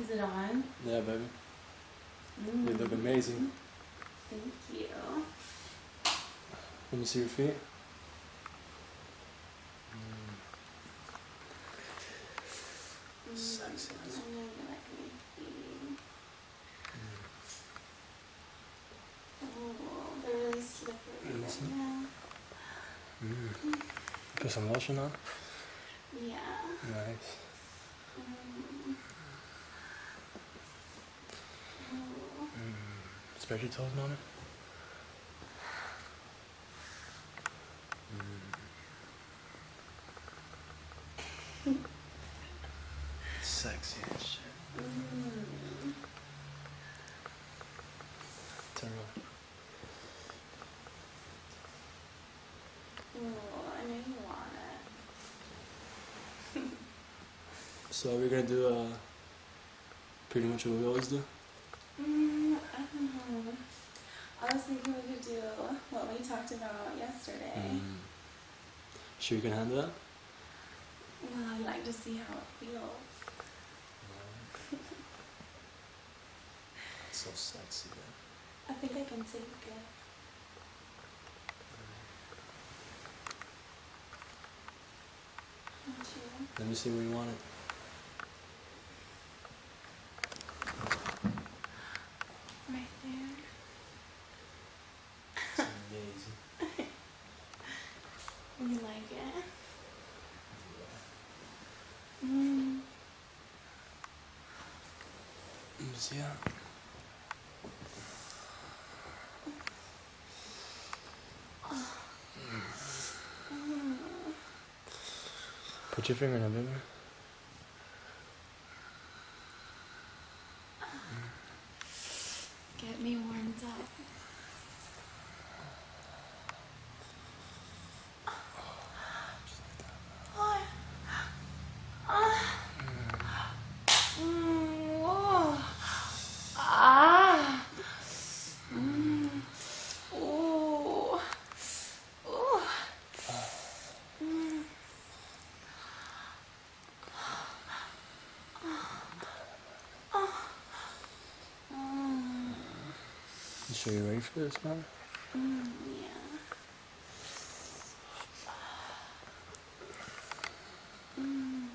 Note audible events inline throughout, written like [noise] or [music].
Is it on? Yeah, baby. Mm. You look amazing. Thank you. Let me see your feet. Sexy. I know you like me. Oh, they're really slippery Let me right see. now. Mm. Put some lotion on. Yeah. Nice. Mm. Oh. Mm. Spread your toes, mommy. Mm. Sexy as shit. Mm. Turn around. Oh, I know you want it. So we're gonna do uh, pretty much what we always do. Mm, I don't. I was thinking we could do what we talked about yesterday. Mm. Sure you can handle that? Well, I'd like to see how it feels. [laughs] so sexy, man. I think I can take it. Let me see where you want it. Right there. It's amazing. You like it? Mm. Mm. Put your finger in baby. Get me warmed up. Oh. Ah. Mm, whoa. Ah. Mm. Ooh. Ooh. Mm. Mm. You sure you're ready for this, man? Mm, yeah. Mm.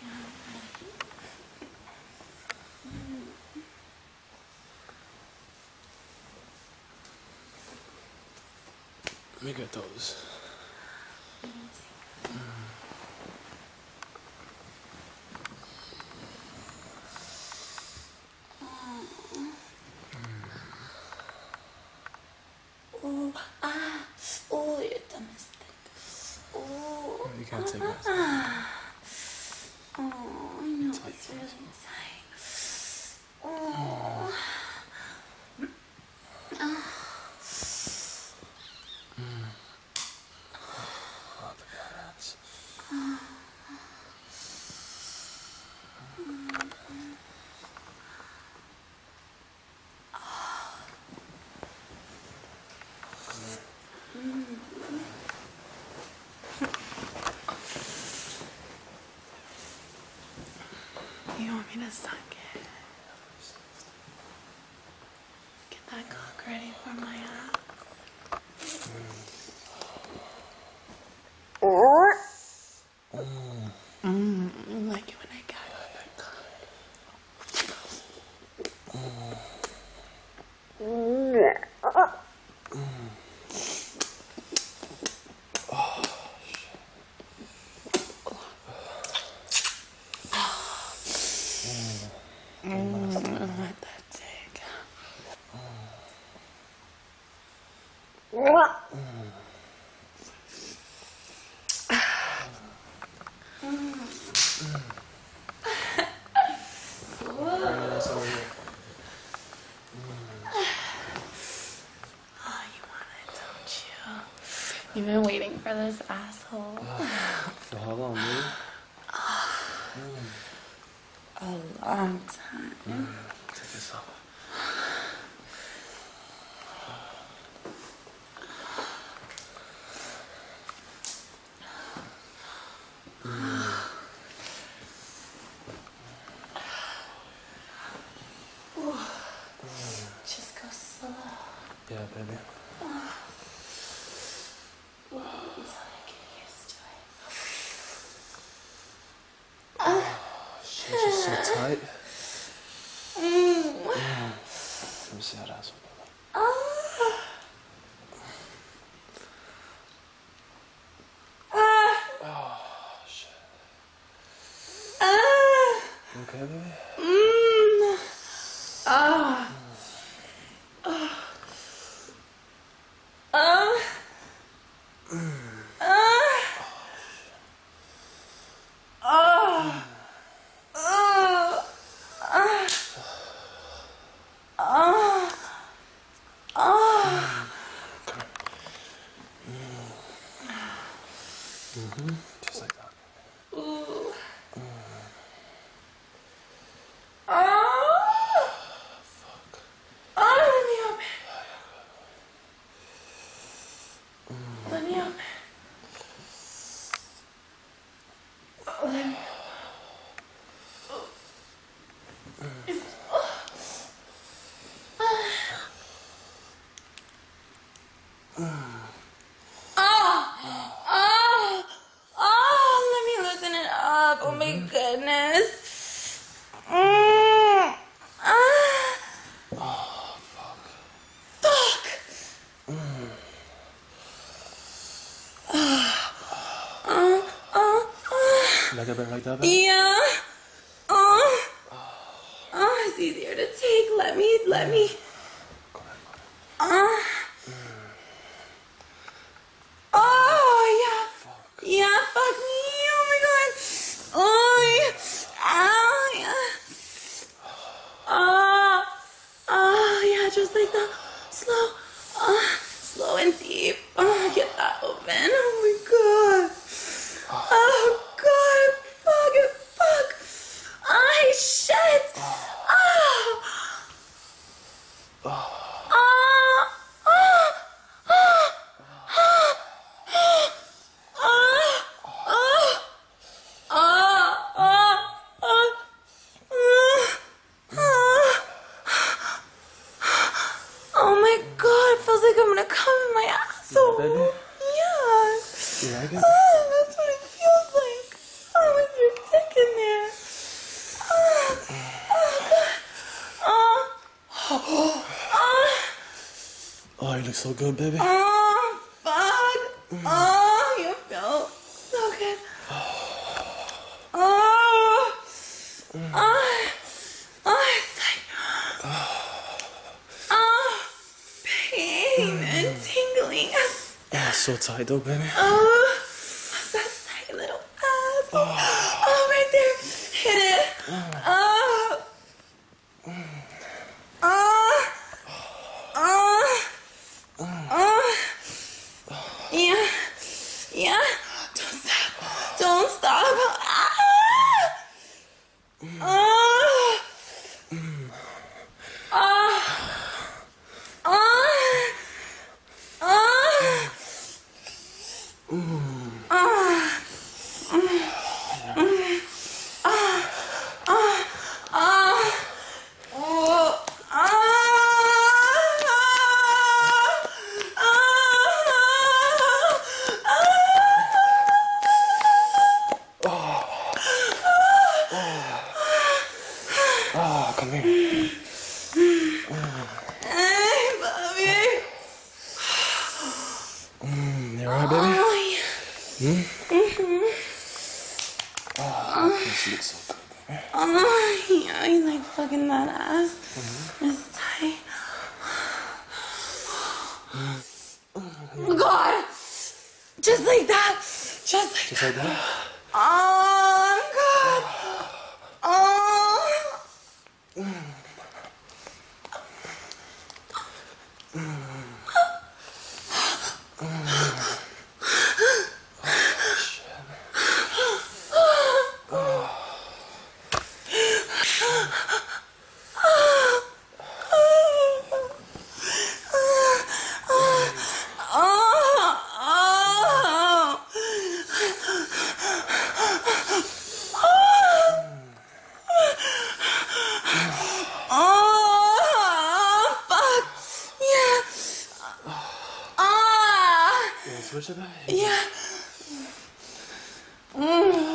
Yeah, I'm ready. Mm. Let me get those. Let me take them. Oh, ah, oh, your thumb is thick. Oh, You can't take this. [sighs] oh, I know it's really. Oh, Oh, want me to suck it? Get that cock ready for my ass. Mm, like it when I got Mm, let that take. Bring this over. Oh, you want it, don't you? You've been waiting for this asshole For how long, baby? a long time. Mm, take this off. Just go slow. Yeah, baby. Bakalım. Mm. Like a like that? Yeah. Oh. Oh, it's easier to take. Let me, let me. Uh. Oh, yeah. Yeah, fuck me. Oh my god. Oh, yeah. Ow, yeah. Oh, oh, yeah, just like that. Slow. Uh, slow and deep. Oh, get that open. Oh my god. Oh god, fuck it, fuck. I shit. Oh. Ah, ah, ah, ah, ah, ah, Oh my god, it like gonna come in my asshole. baby? Yeah. You like it? Ah, that's what it feels like. Oh, with your dick in there. Ah, oh, God. Ah, ah, Oh, you look so good, baby. ah, fuck. Oh, you feel so good. Oh, ah, so tight, up, baby. Uh, Mm-hmm. Mm-hmm. Oh, this looks so good. Oh, yeah, you like fucking that ass. It's tight. Oh, God. Just like that. Just like Just like that? 嗯。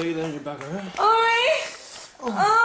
so you landed your back, alright? Alright. Oh. Um.